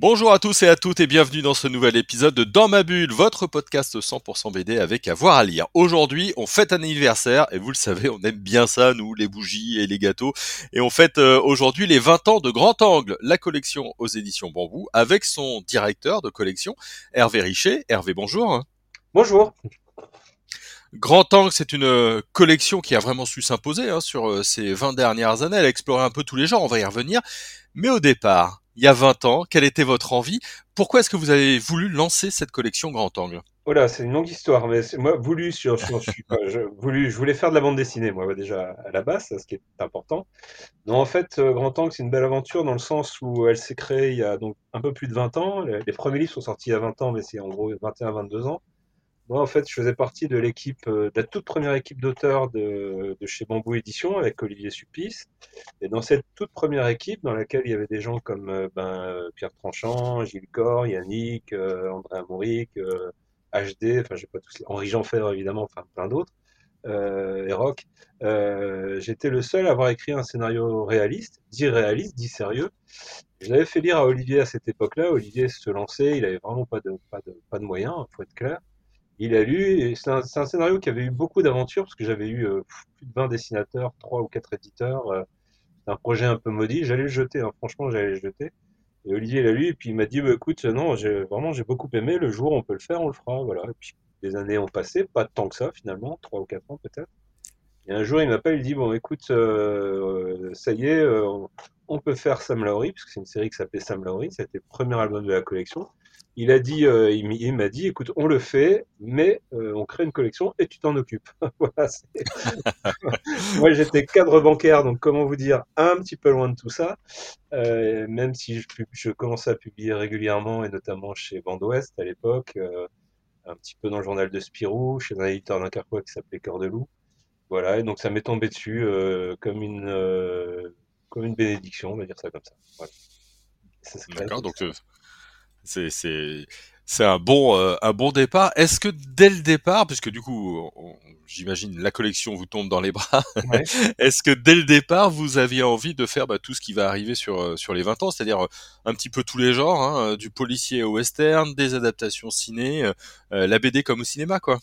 Bonjour à tous et à toutes et bienvenue dans ce nouvel épisode de Dans ma bulle, votre podcast 100% BD avec avoir à, lire. Aujourd'hui, on fête un anniversaire et vous le savez, on aime bien ça, nous, les bougies et les gâteaux. Et on fête euh, aujourd'hui les 20 ans de Grand Angle, la collection aux éditions Bambou, avec son directeur de collection, Hervé Richer. Hervé, bonjour. Bonjour. Grand Angle, c'est une euh, collection qui a vraiment su s'imposer hein, sur euh, ces 20 dernières années. Elle a exploré un peu tous les genres, on va y revenir. Mais au départ, il y a 20 ans Quelle était votre envie? Pourquoi est-ce que vous avez voulu lancer cette collection Grand Angle? Oh là, c'est une longue histoire, mais moi, voulu, je, voulu, je voulais faire de la bande dessinée, moi, déjà, à la base, ce qui est important. Donc, en fait, euh, Grand Angle, c'est une belle aventure dans le sens où elle s'est créée il y a donc un peu plus de 20 ans. Les, les premiers livres sont sortis il y a 20 ans, mais c'est en gros 21-22 ans. Moi, en fait, je faisais partie de l'équipe, euh, de la toute première équipe d'auteurs de, chez Bambou Édition avec Olivier Suppice. Et dans cette toute première équipe, dans laquelle il y avait des gens comme euh, ben, euh, Pierre Tranchant, Gilles Cor, Yannick, André Amouric, HD, enfin, j'ai pas tous, Henri Jeanfer évidemment, enfin plein d'autres, et Rock. J'étais le seul à avoir écrit un scénario réaliste, dit réaliste, dit sérieux. Je l'avais fait lire à Olivier à cette époque-là. Olivier se lançait, il avait vraiment pas de, pas de, pas de moyens, faut être clair il a lu, c'est un, scénario qui avait eu beaucoup d'aventures, parce que j'avais eu euh, plus de 20 dessinateurs, 3 ou 4 éditeurs. Euh, un projet un peu maudit. J'allais le jeter, hein, franchement, j'allais le jeter. Et Olivier l'a lu, et puis il m'a dit, bah, écoute, non, vraiment, j'ai beaucoup aimé. Le jour, on peut le faire, on le fera. Voilà. Et puis, des années ont passé, pas tant que ça, finalement, 3 ou 4 ans peut-être. Et un jour, il m'appelle, il dit, bon, écoute, euh, ça y est, on peut faire Sam Lowry, parce que c'est une série qui s'appelait Sam Lowry, c'était le premier album de la collection il a dit, euh, il m'a dit, écoute, on le fait, mais euh, on crée une collection et tu t'en occupes. Moi, j'étais cadre bancaire, donc comment vous dire, un petit peu loin de tout ça, euh, même si je, commençais à publier régulièrement et notamment chez Bande Ouest à l'époque, un petit peu dans le journal de Spirou, chez un éditeur d'un carquois qui s'appelait Cœur de Loup. Voilà, et donc ça m'est tombé dessus comme une comme une bénédiction, on va dire ça comme ça. D'accord, donc c'est c'est un bon euh, un bon départ. Est-ce que dès le départ, puisque du coup, j'imagine la collection vous tombe dans les bras, est-ce que dès le départ vous aviez envie de faire bah, tout ce qui va arriver sur euh, sur les 20 ans, c'est-à-dire euh, un petit peu tous les genres, hein, du policier au western, des adaptations ciné, la BD comme au cinéma, quoi?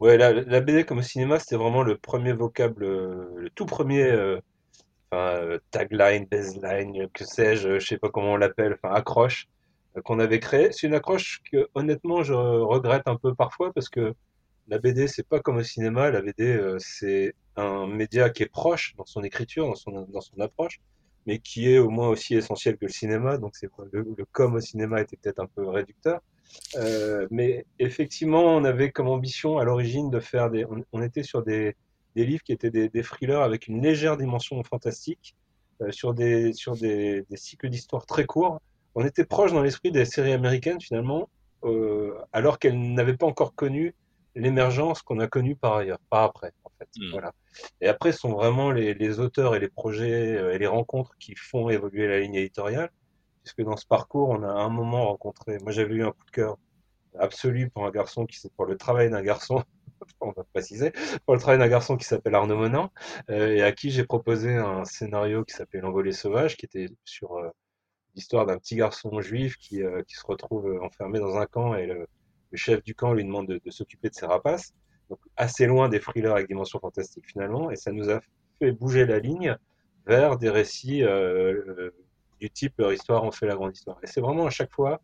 Ouais, la, la BD comme au cinéma, c'était vraiment le premier vocable, le tout premier. tagline, baseline, que sais-je, je sais pas comment on l'appelle, enfin accroche, qu'on avait créé. C'est une accroche que honnêtement je regrette un peu parfois parce que la BD c'est pas comme au cinéma. La BD euh, c'est un média qui est proche dans son écriture, dans son, dans son approche, mais qui est au moins aussi essentiel que le cinéma. Donc c'est le, le comme au cinéma était peut-être un peu réducteur. Euh, mais effectivement, on avait comme ambition à l'origine de faire des. On, était sur des, des, livres qui étaient des, des, thrillers avec une légère dimension fantastique, euh, sur des, sur des cycles d'histoire très courts on était proche dans l'esprit des séries américaines finalement, euh, alors qu'elles n'avaient pas encore connu l'émergence qu'on a connue par ailleurs, par après en fait. Hmm. Voilà. Et après sont vraiment les, auteurs et les projets euh, et les rencontres qui font évoluer la ligne éditoriale, puisque dans ce parcours on a un moment rencontré. Moi j'avais eu un coup de cœur absolu pour un garçon qui c'est pour le travail d'un garçon. on va préciser, pour le travail d'un garçon qui s'appelle Arnaud Monin, euh, et à qui j'ai proposé un scénario qui s'appelle L'envolée sauvage, qui était sur l'histoire d'un petit garçon juif qui, euh, qui, se retrouve euh, enfermé dans un camp et le, chef du camp lui demande de, s'occuper de ses rapaces. Donc assez loin des thrillers avec dimension fantastique finalement, et ça nous a fait bouger la ligne vers des récits euh, du type leur histoire en fait la grande histoire. Et c'est vraiment à chaque fois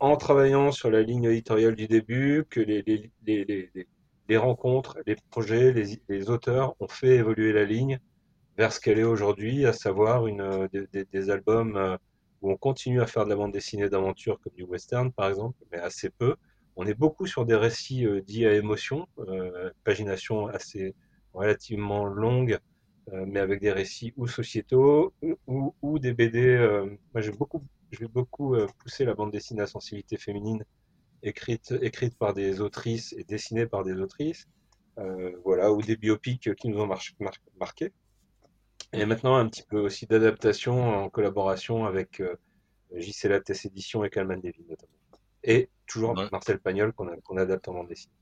en travaillant sur la ligne éditoriale du début que les, les, les, les rencontres, les projets, les, auteurs ont fait évoluer la ligne vers ce qu'elle est aujourd'hui, à savoir une, des, des albums où on continue à faire de la bande dessinée d'aventure comme du western par exemple, mais assez peu. On est beaucoup sur des récits euh, dits à émotion, euh, pagination assez relativement longue, euh, mais avec des récits ou sociétaux ou, des BD. Moi, j'ai beaucoup, je vais beaucoup la bande dessinée à sensibilité féminine, écrite, écrite par des autrices et dessinée par des autrices. voilà, ou des biopics qui nous ont marqué. Et maintenant, un petit peu aussi d'adaptation en collaboration avec euh, JC Lattès Édition et Calman Devine notamment. Et toujours Marcel Pagnol qu'on adapte en bande dessinée.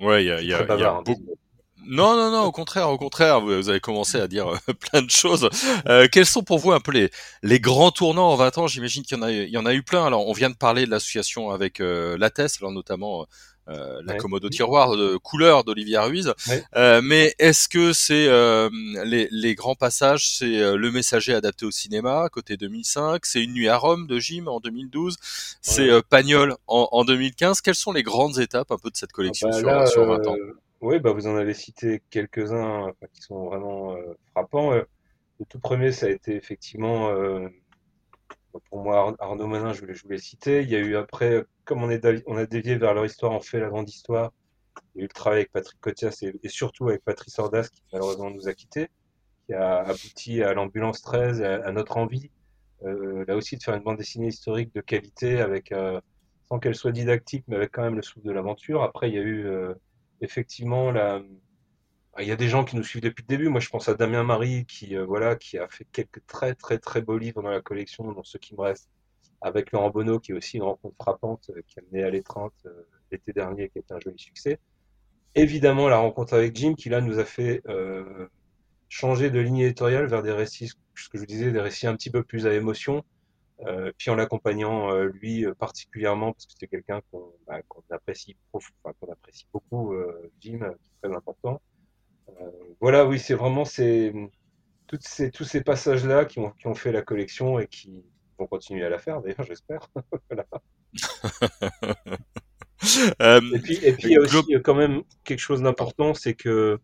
Ouais, il y a, y a, y a hein, beaucoup. Non, non, non, au contraire, au contraire, vous, avez commencé à dire euh, plein de choses. Euh, quels sont pour vous un peu les, les grands tournants en 20 ans? J'imagine qu'il y, en a, il y en a eu plein. Alors, on vient de parler de l'association avec euh, Lattès, alors notamment euh, la commode au tiroir de couleur d'Olivier Ruiz. Euh, mais est-ce que c'est euh, les, les, grands passages, c'est euh, Le Messager adapté au cinéma, côté 2005, c'est Une nuit à Rome de Jim en 2012, c'est Pagnol en, en, 2015. Quelles sont les grandes étapes un peu de cette collection ah bah sur, 20 ans? Oui, bah vous en avez cité quelques-uns qui sont vraiment frappants. Le tout premier, ça a été effectivement pour moi, Arnaud Manin, je voulais, je voulais citer. Il y a eu après, comme on, est, on a dévié vers leur histoire, on fait la grande histoire. Il y a eu le travail avec Patrick Cotias et, surtout avec Patrice Ordas, qui malheureusement nous a quittés, qui a abouti à l'ambulance 13, à, notre envie, euh, là aussi, de faire une bande dessinée historique de qualité, avec, euh, sans qu'elle soit didactique, mais avec quand même le souffle de l'aventure. Après, il y a eu euh, effectivement la, il y a des gens qui nous suivent depuis le début. Moi, je pense à Damien Marie, qui, euh, voilà, qui a fait quelques très, très, très beaux livres dans la collection, dans ce qui me reste, avec Laurent Bonneau, qui est aussi une rencontre frappante, euh, qui a mené à l'étreinte euh, l'été dernier, qui était un joli succès. Évidemment, la rencontre avec Jim, qui là nous a fait changer de ligne éditoriale vers des récits, ce que je vous disais, des récits un petit peu plus à émotion, puis en l'accompagnant lui particulièrement, parce que c'est quelqu'un qu'on bah, apprécie, qu'on apprécie beaucoup, Jim, qui est très important. Euh, voilà, oui, c'est vraiment ces, toutes ces, tous ces passages-là qui ont, qui ont fait la collection et qui vont continuer à la faire, d'ailleurs, j'espère. Euh, et puis, et puis il y a aussi quand même quelque chose d'important, c'est que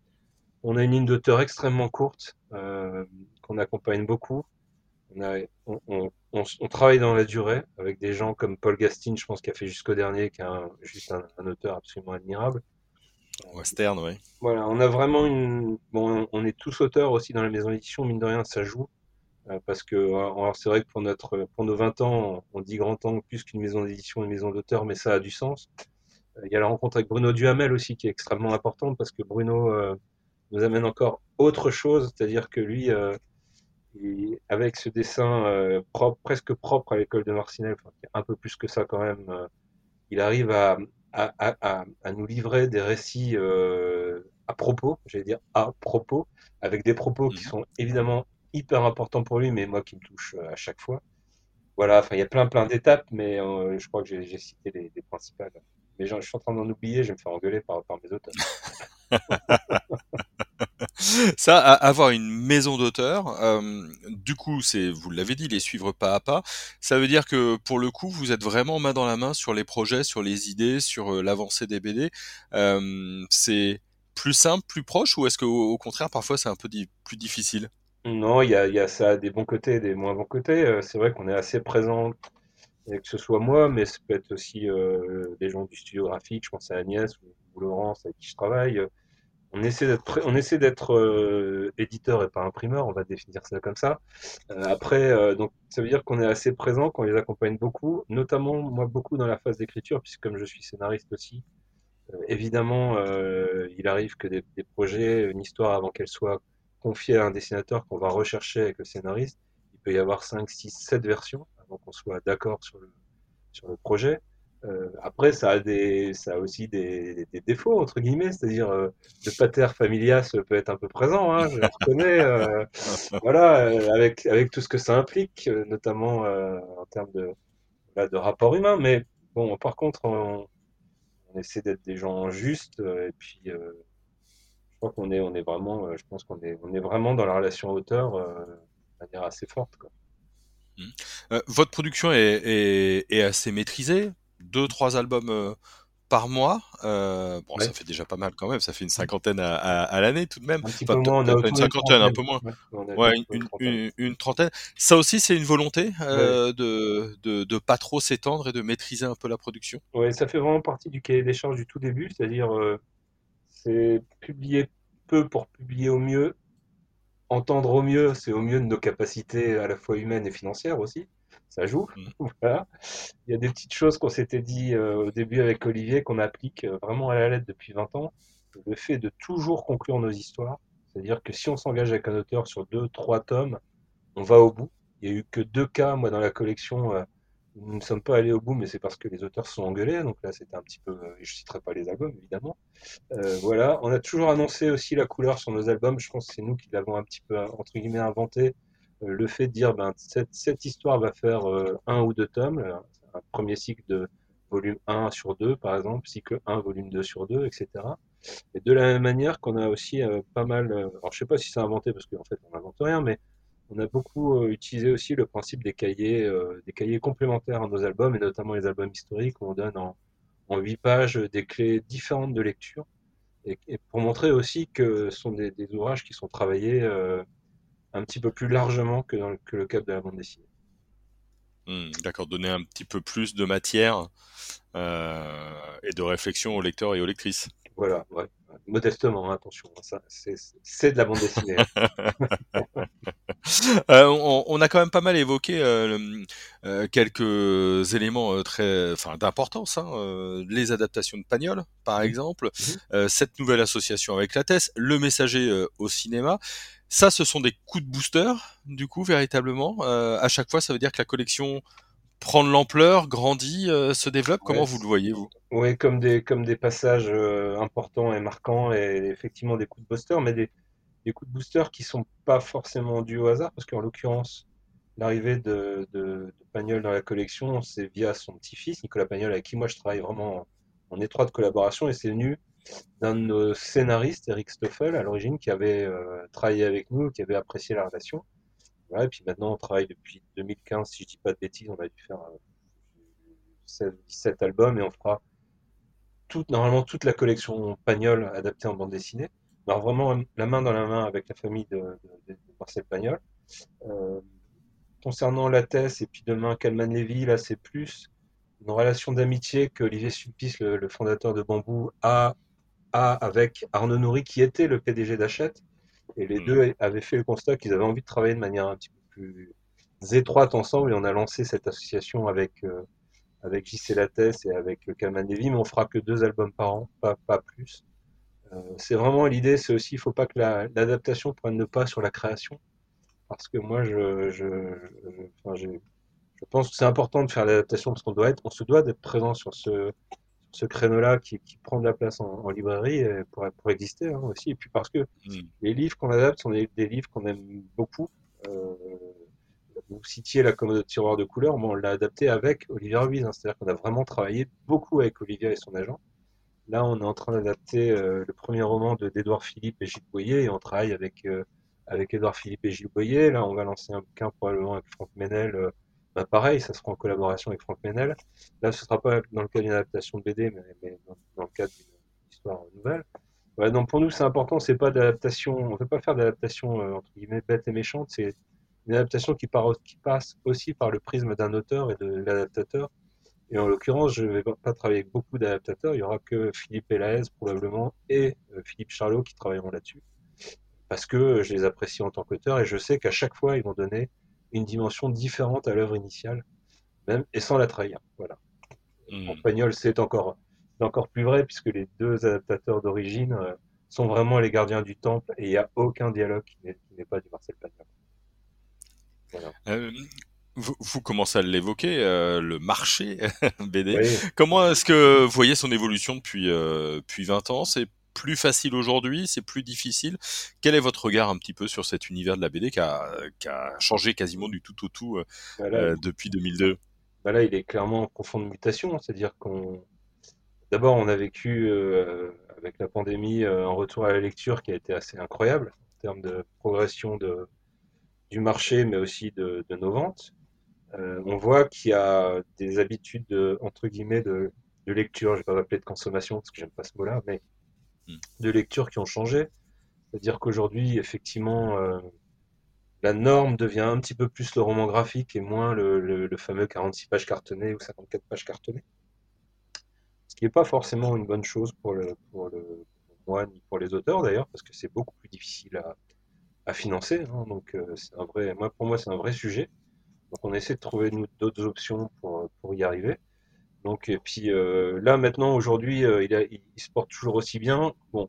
on a une ligne d'auteur extrêmement courte, euh, qu'on accompagne beaucoup. On, a, on, on, travaille dans la durée avec des gens comme Paul Gastine, je pense, qui a fait jusqu'au dernier, qui est juste un, un, auteur absolument admirable. Western, oui. Voilà, on a vraiment une. Bon, on est tous auteurs aussi dans la maison d'édition, mine de rien, ça joue. Euh, parce que, c'est vrai que pour, notre, pour nos 20 ans, on dit grand temps plus qu'une maison d'édition, une maison d'auteur, mais ça a du sens. Euh, il y a la rencontre avec Bruno Duhamel aussi qui est extrêmement importante parce que Bruno euh, nous amène encore autre chose, c'est-à-dire que lui, avec ce dessin presque propre à l'école de Marcinelle, un peu plus que ça quand même, il arrive à, à, à, à, nous livrer des récits euh, à propos, j'allais dire à propos, avec des propos qui mhm. sont évidemment hyper importants pour lui, mais moi qui me touche euh, à chaque fois. Voilà, enfin il y a plein plein d'étapes, mais euh, je crois que j'ai cité les, les, principales. Mais je, je suis en train d'en oublier, je vais me faire engueuler par, par mes auteurs. Ça, avoir une maison d'auteur, euh, du coup, c'est, vous l'avez dit, les suivre pas à pas. Ça veut dire que pour le coup, vous êtes vraiment main dans la main sur les projets, sur les idées, sur euh, l'avancée des BD. Euh, c'est plus simple, plus proche, ou est-ce qu'au au contraire, parfois, c'est un peu plus difficile? Non, il y a, ça des bons côtés des moins bons côtés. C'est vrai qu'on est assez présent, que ce soit moi, mais ça peut être aussi des gens du studio graphique. Je pense à Agnès ou Laurence avec qui je travaille on essaie d'être on essaie d'être euh, éditeur et pas imprimeur, on va définir ça comme ça. Euh, après, euh, donc ça veut dire qu'on est assez présent, qu'on les accompagne beaucoup, notamment moi beaucoup dans la phase d'écriture, puisque comme je suis scénariste aussi, évidemment, il arrive que des, des, projets, une histoire avant qu'elle soit confiée à un dessinateur qu'on va rechercher avec le scénariste, il peut y avoir 5, 6, 7 versions avant qu'on soit d'accord sur le, sur le projet. Euh, après, ça a, des, ça a aussi des, des défauts, entre guillemets, c'est-à-dire euh, le pater familias peut être un peu présent, hein, je le reconnais, euh, voilà, avec, avec tout ce que ça implique, notamment en termes de, de rapport humain. Mais bon, par contre, on, on essaie d'être des gens justes, et puis je crois qu'on est, on est vraiment, je pense qu'on est, on est vraiment dans la relation auteur de manière assez forte. Quoi. Mmh. votre production est, est, est, assez maîtrisée? Deux, trois albums euh, par mois. Euh, bon, ça fait déjà pas mal quand même. Ça fait une cinquantaine à, à, l'année tout de même. Un petit peu moins, on a une cinquantaine, un peu moins. Ouais, une, une, une, trentaine. Ça aussi, c'est une volonté euh, de, de, de pas trop s'étendre et de maîtriser un peu la production. Ouais, ça fait vraiment partie du cahier des charges du tout début, c'est-à-dire euh, c'est publier peu pour publier au mieux. Entendre au mieux, c'est au mieux de nos capacités à la fois humaines et financières aussi ça joue. Mmh. voilà. Il y a des petites choses qu'on s'était dit euh, au début avec Olivier qu'on applique euh, vraiment à la lettre depuis 20 ans. Le fait de toujours conclure nos histoires, c'est-à-dire que si on s'engage avec un auteur sur deux, trois tomes, on va au bout. il y a eu que deux cas, moi, dans la collection. Euh, nous ne sommes pas allés au bout, mais c'est parce que les auteurs se sont engueulés. Donc là, c'était un petit peu. Je citerai pas les albums, évidemment. Voilà. On a toujours annoncé aussi la couleur sur nos albums. Je pense que c'est nous qui l'avons un petit peu, entre guillemets, inventé. Le fait de dire, ben, cette, histoire va faire un ou deux tomes. Un premier cycle de volume 1 sur 2, par exemple, cycle 1, volume 2 sur 2, etc. Et de la même manière qu'on a aussi pas mal. alors, je sais pas si c'est inventé parce qu'en fait, on n'invente rien, mais on a beaucoup euh, utilisé aussi le principe des cahiers, euh, des cahiers complémentaires à nos albums, et notamment les albums historiques, où on donne en, huit pages des clés différentes de lecture, et, pour montrer aussi que ce sont des, ouvrages qui sont travaillés euh, un petit peu plus largement que dans le, que le cadre de la bande dessinée. Hmm, d'accord, donner un petit peu plus de matière et de réflexion aux lecteurs et aux lectrices. Voilà, ouais. modestement, hein, attention, ça, c'est de la bande dessinée. Euh, on, a quand même pas mal évoqué euh, euh, quelques éléments très, enfin, d'importance. Hein, les adaptations de Pagnol, par mmh. exemple, mmh. cette nouvelle association avec la TES, le messager au cinéma. Ça, ce sont des coups de booster, du coup, véritablement. à chaque fois, ça veut dire que la collection prend de l'ampleur, grandit, se développe. Comment vous le voyez, vous? Oui, comme des, comme des passages importants et marquants, et effectivement des coups de booster, mais des, des coups de booster qui sont pas forcément dus au hasard, parce qu'en l'occurrence, l'arrivée de, Pagnol dans la collection, c'est via son petit-fils, Nicolas Pagnol, avec qui moi je travaille vraiment en, étroite collaboration, et c'est venu d'un de nos scénaristes, Eric Stoffel, à l'origine, qui avait euh, travaillé avec nous, qui avait apprécié la relation. et puis maintenant, on travaille depuis 2015, si je dis pas de bêtises, on a dû faire 16 euh, 17 albums, et on fera toute, normalement toute la collection Pagnol adaptée en bande dessinée. Alors vraiment la main dans la main avec la famille de, Marcel Pagnol. Euh, concernant la thèse et puis demain Calman Lévy, là c'est plus une relation d'amitié que Olivier Sulpice, le, fondateur de Bambou, a, avec Arnaud Nourri qui était le PDG d'Achette. Et les mmh. deux avaient fait le constat qu'ils avaient envie de travailler de manière un petit peu plus étroite ensemble et on a lancé cette association avec, euh, avec JC Lattès et avec Calman Lévy, mais on fera que deux albums par an, pas, pas plus. Euh, c'est vraiment l'idée, c'est aussi, il ne faut pas que l'adaptation prenne le pas sur la création. Parce que moi, je, je, je, je pense que c'est important de faire l'adaptation parce qu'on doit être, on se doit d'être présent sur ce, ce créneau-là qui, qui, prend de la place en, librairie pour, pour exister hein, aussi. Et puis parce que hmm. les livres qu'on adapte sont des, livres qu'on aime beaucoup. Euh, vous citiez la commode de tiroir de couleur, on l'a adapté avec Olivier Ruiz, hein. c'est-à-dire qu'on a vraiment travaillé beaucoup avec Olivier et son agent. Là, on est en train d'adapter euh, le premier roman d'Edouard Philippe et Gilles Boyer, et on travaille avec, euh, avec Édouard Philippe et Gilles Boyer. Là, on va lancer un bouquin probablement avec Franck Ménel. Euh, bah, pareil, ça sera en collaboration avec Franck Ménel. Là, ce ne sera pas dans le cadre d'une adaptation de BD, mais, dans, le cadre d'une histoire nouvelle. donc pour nous, c'est important, c'est pas d'adaptation, on ne veut pas faire d'adaptation entre guillemets bête et méchante, c'est une adaptation qui passe aussi par le prisme d'un auteur et de l'adaptateur et en l'occurrence, je ne vais pas travailler avec beaucoup d'adaptateurs. Il n'y aura que Philippe Elaez probablement et euh, Philippe Charlot qui travailleront là-dessus. Parce que je les apprécie en tant qu'auteur et je sais qu'à chaque fois, ils vont donner une dimension différente à l'œuvre initiale, même et sans la trahir. Voilà. En mmh. Pagnol, c'est encore, encore plus vrai puisque les deux adaptateurs d'origine euh, sont vraiment les gardiens du temple et il n'y a aucun dialogue qui n'est pas du Marcel Pagnol. Voilà. Euh, vous, commencez à l'évoquer, euh, le marché BD. Comment est-ce que vous voyez son évolution depuis, euh, depuis 20 ans? C'est plus facile aujourd'hui? C'est plus difficile? Quel est votre regard un petit peu sur cet univers de la BD qui a, qui a changé quasiment du tout au tout euh, depuis 2002 bah Là, il est clairement en profonde mutation. C'est-à-dire qu'on... D'abord, on a vécu avec la pandémie un retour à la lecture qui a été assez incroyable en termes de progression de, du marché, mais aussi de, de nos ventes. Euh, on voit qu'il y a des habitudes de, entre guillemets de, lecture, je ne vais pas m'appeler de consommation parce que j'aime pas ce mot-là, mais hmm. de lecture qui ont changé. C'est-à-dire qu'aujourd'hui, effectivement, euh, la norme devient un petit peu plus le roman graphique et moins le, fameux 46 pages cartonnées ou 54 pages cartonnées. Ce qui n'est pas forcément une bonne chose pour, le, pour, moi ni pour les auteurs d'ailleurs, parce que c'est beaucoup plus difficile à, financer. Hein. donc, euh, un vrai, moi, pour moi, c'est un vrai sujet. Donc on essaie de trouver d'autres options pour, pour y arriver. Donc et puis euh, là maintenant aujourd'hui euh, il, se porte toujours aussi bien. Bon,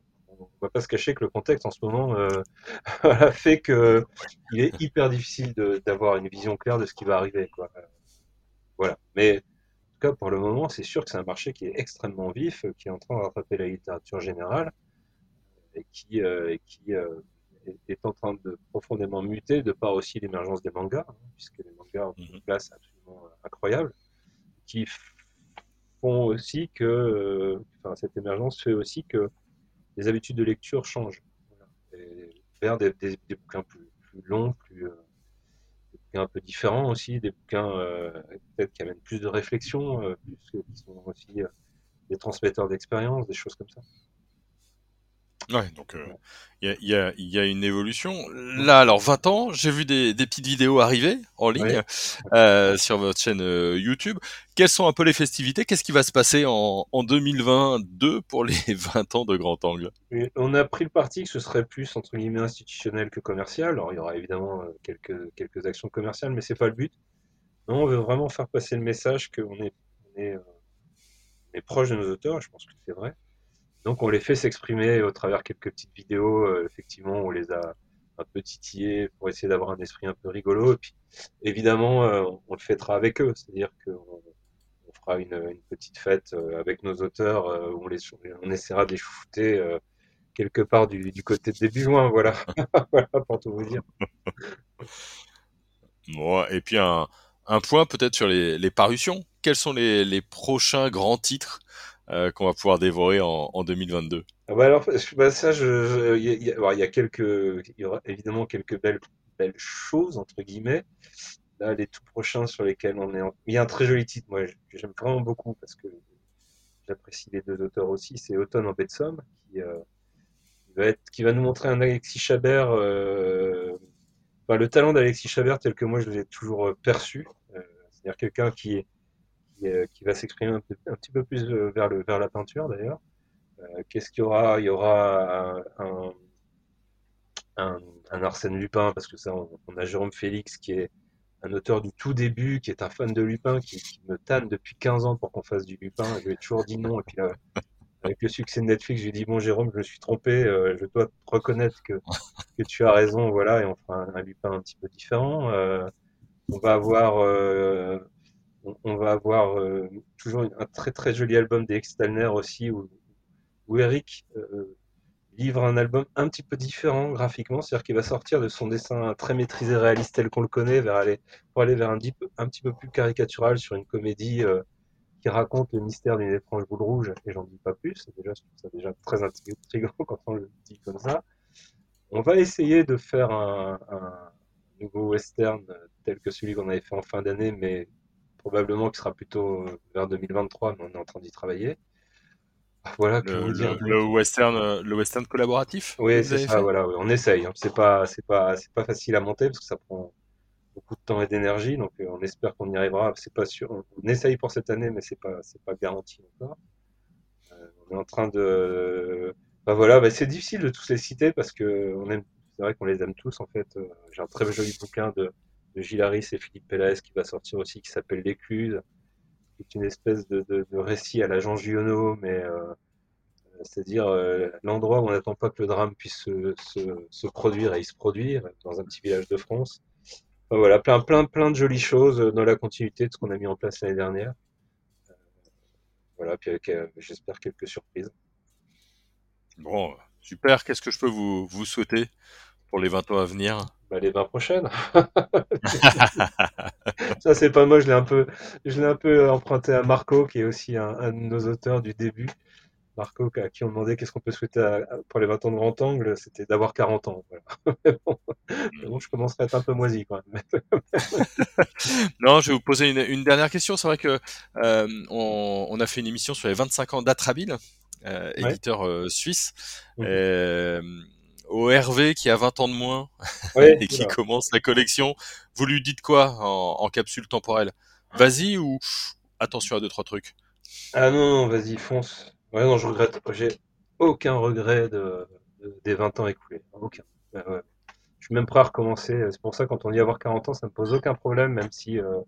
va pas se cacher que le contexte en ce moment euh, fait que il est hyper difficile d'avoir une vision claire de ce qui va arriver. Voilà. Mais en tout cas, pour le moment, c'est sûr que c'est un marché qui est extrêmement vif, qui est en train de rattraper la littérature générale et qui, et qui est en train de profondément muter de par aussi l'émergence des mangas, hein, puisque les mangas ont une mhm. place absolument incroyable, qui font aussi que, euh, enfin, cette émergence fait aussi que les habitudes de lecture changent vers des, bouquins plus, longs, plus, euh, des bouquins un peu différents aussi, des bouquins euh, peut-être qui amènent plus de réflexion, plus, qui sont aussi des transmetteurs d'expérience, des choses comme ça. Ouais, donc euh, il y, a, y, a, une évolution. Là, alors 20 ans, j'ai vu des, des, petites vidéos arriver en ligne euh, sur votre chaîne euh, YouTube. Quelles sont un peu les festivités? Qu'est-ce qui va se passer en, en 2022 pour les 20 ans de Grand Angle? On a pris le parti que ce serait plus entre guillemets institutionnel que commercial. Alors il y aura évidemment quelques, quelques actions commerciales, mais c'est pas le but. Non, on veut vraiment faire passer le message qu'on est, on est, on est proche de nos auteurs. Je pense que c'est vrai donc on les fait s'exprimer au travers quelques petites vidéos. Euh, effectivement, on les a un peu titillés pour essayer d'avoir un esprit un peu rigolo. Évidemment, euh, on le fêtera avec eux, c'est-à-dire qu'on on fera une, petite fête euh, avec nos auteurs où on, essaiera de les chouchouter quelque part du, côté de début juin. Voilà, voilà pour tout vous dire. Et puis un, point peut-être sur les, parutions. Quels sont les, prochains grands titres qu'on va pouvoir dévorer en, 2022 ah bah alors, ça, il y, a aura évidemment quelques belles, choses entre guillemets. Là, les tout prochains sur lesquels on est, il y a un très joli titre, moi, j'aime vraiment beaucoup parce que j'apprécie les deux auteurs aussi. C'est Automne en baie Somme qui, euh, va nous montrer un Alexis Chabert, euh, le talent d'Alexis Chabert tel que moi je l'ai toujours perçu. C'est-à-dire quelqu'un qui est euh, qui, va s'exprimer un, petit peu plus euh, vers, la peinture d'ailleurs. Euh, qu'est-ce qu'il y aura? Il y aura un, un, Arsène Lupin, parce que ça, on, a Jérôme Félix qui est un auteur du tout début, qui est un fan de Lupin, qui, me tanne depuis 15 ans pour qu'on fasse du Lupin. Je lui ai toujours dit non. Et puis avec le succès de Netflix, je lui ai dit bon Jérôme, je me suis trompé, je dois reconnaître que, tu as raison, voilà, et on fera un, Lupin un petit peu différent. on va avoir on, va avoir euh, toujours un très très joli album des Extalner aussi, où, Eric euh, livre un album un petit peu différent graphiquement, c'est-à-dire qu'il va sortir de son dessin très maîtrisé réaliste tel qu'on le connaît aller, pour aller vers un, un petit peu plus caricatural sur une comédie euh, qui raconte le mystère d'une étrange boule rouge, et j'en dis pas plus, déjà, ça déjà très intriguant quand on le dit comme ça. On va essayer de faire un, un nouveau western tel que celui qu'on avait fait en fin d'année, mais probablement qui sera plutôt euh, vers 2023, mais on est en train d'y travailler. Voilà, le, western, euh, le western collaboratif. Oui, c'est ça. Voilà, on essaye. Hein. C'est pas, c'est pas, c'est pas facile à monter parce que ça prend beaucoup de temps et d'énergie. Donc, euh, on espère qu'on y arrivera. C'est pas sûr. On, essaye pour cette année, mais c'est pas, c'est pas garanti encore. on est en train de. Bah voilà, bah, c'est difficile de tous les citer parce que on aime. C'est vrai qu'on les aime tous en fait. J'ai un très joli bouquin de de Gilles Harris et Philippe Pélez qui va sortir aussi, qui s'appelle L'écluse, qui est une espèce de, récit à la Jean Giono, mais euh, c'est-à-dire euh, l'endroit où on n'attend pas que le drame puisse se, produire et il se produire, dans un petit village de France. voilà, plein, plein, plein de jolies choses dans la continuité de ce qu'on a mis en place l'année dernière. Euh, voilà, puis j'espère quelques surprises. Bon, super. Qu'est-ce que je peux vous, vous souhaiter? Pour les 20 ans à venir bah, les 20 prochaines. ça, c'est pas moi, je l'ai un peu, je l'ai un peu emprunté à Marco, qui est aussi un, de nos auteurs du début. Marco, à qui on demandait qu'est-ce qu'on peut souhaiter pour les 20 ans de grand angle, c'était d'avoir 40 ans. bon, je commencerai à être un peu moisi quand même. non, je vais vous poser une, dernière question. C'est vrai que euh, on, a fait une émission sur les 25 ans d'Atrabile, euh, éditeur euh, suisse. Mmh au Hervé qui a 20 ans de moins et qui commence la collection, vous lui dites quoi en, capsule temporelle? Vas-y ou attention à deux trois trucs Ah non, non vas-y, fonce. Ouais, non, je regrette. J'ai aucun regret de, des 20 ans écoulés. Aucun. Je suis même prêt à recommencer. C'est pour ça, quand on dit avoir 40 ans, ça me pose aucun problème, même si, euh,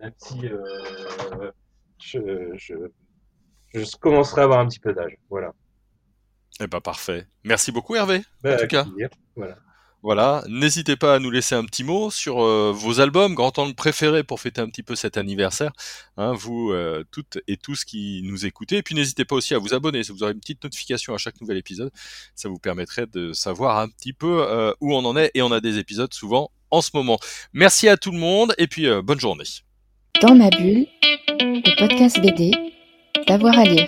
même si euh, je, je, je commencerai à avoir un petit peu d'âge. Voilà. Eh ben parfait. Merci beaucoup Hervé. Bah, en tout cas. Voilà. Voilà, n'hésitez pas à nous laisser un petit mot sur euh, vos albums, grand angle préférés pour fêter un petit peu cet anniversaire, hein, vous euh, toutes et tous qui nous écoutez. Et puis n'hésitez pas aussi à vous abonner, si vous aurez une petite notification à chaque nouvel épisode, ça vous permettrait de savoir un petit peu euh, où on en est. Et on a des épisodes souvent en ce moment. Merci à tout le monde et puis bonne journée. Dans ma bulle, le podcast BD, d'avoir à lire.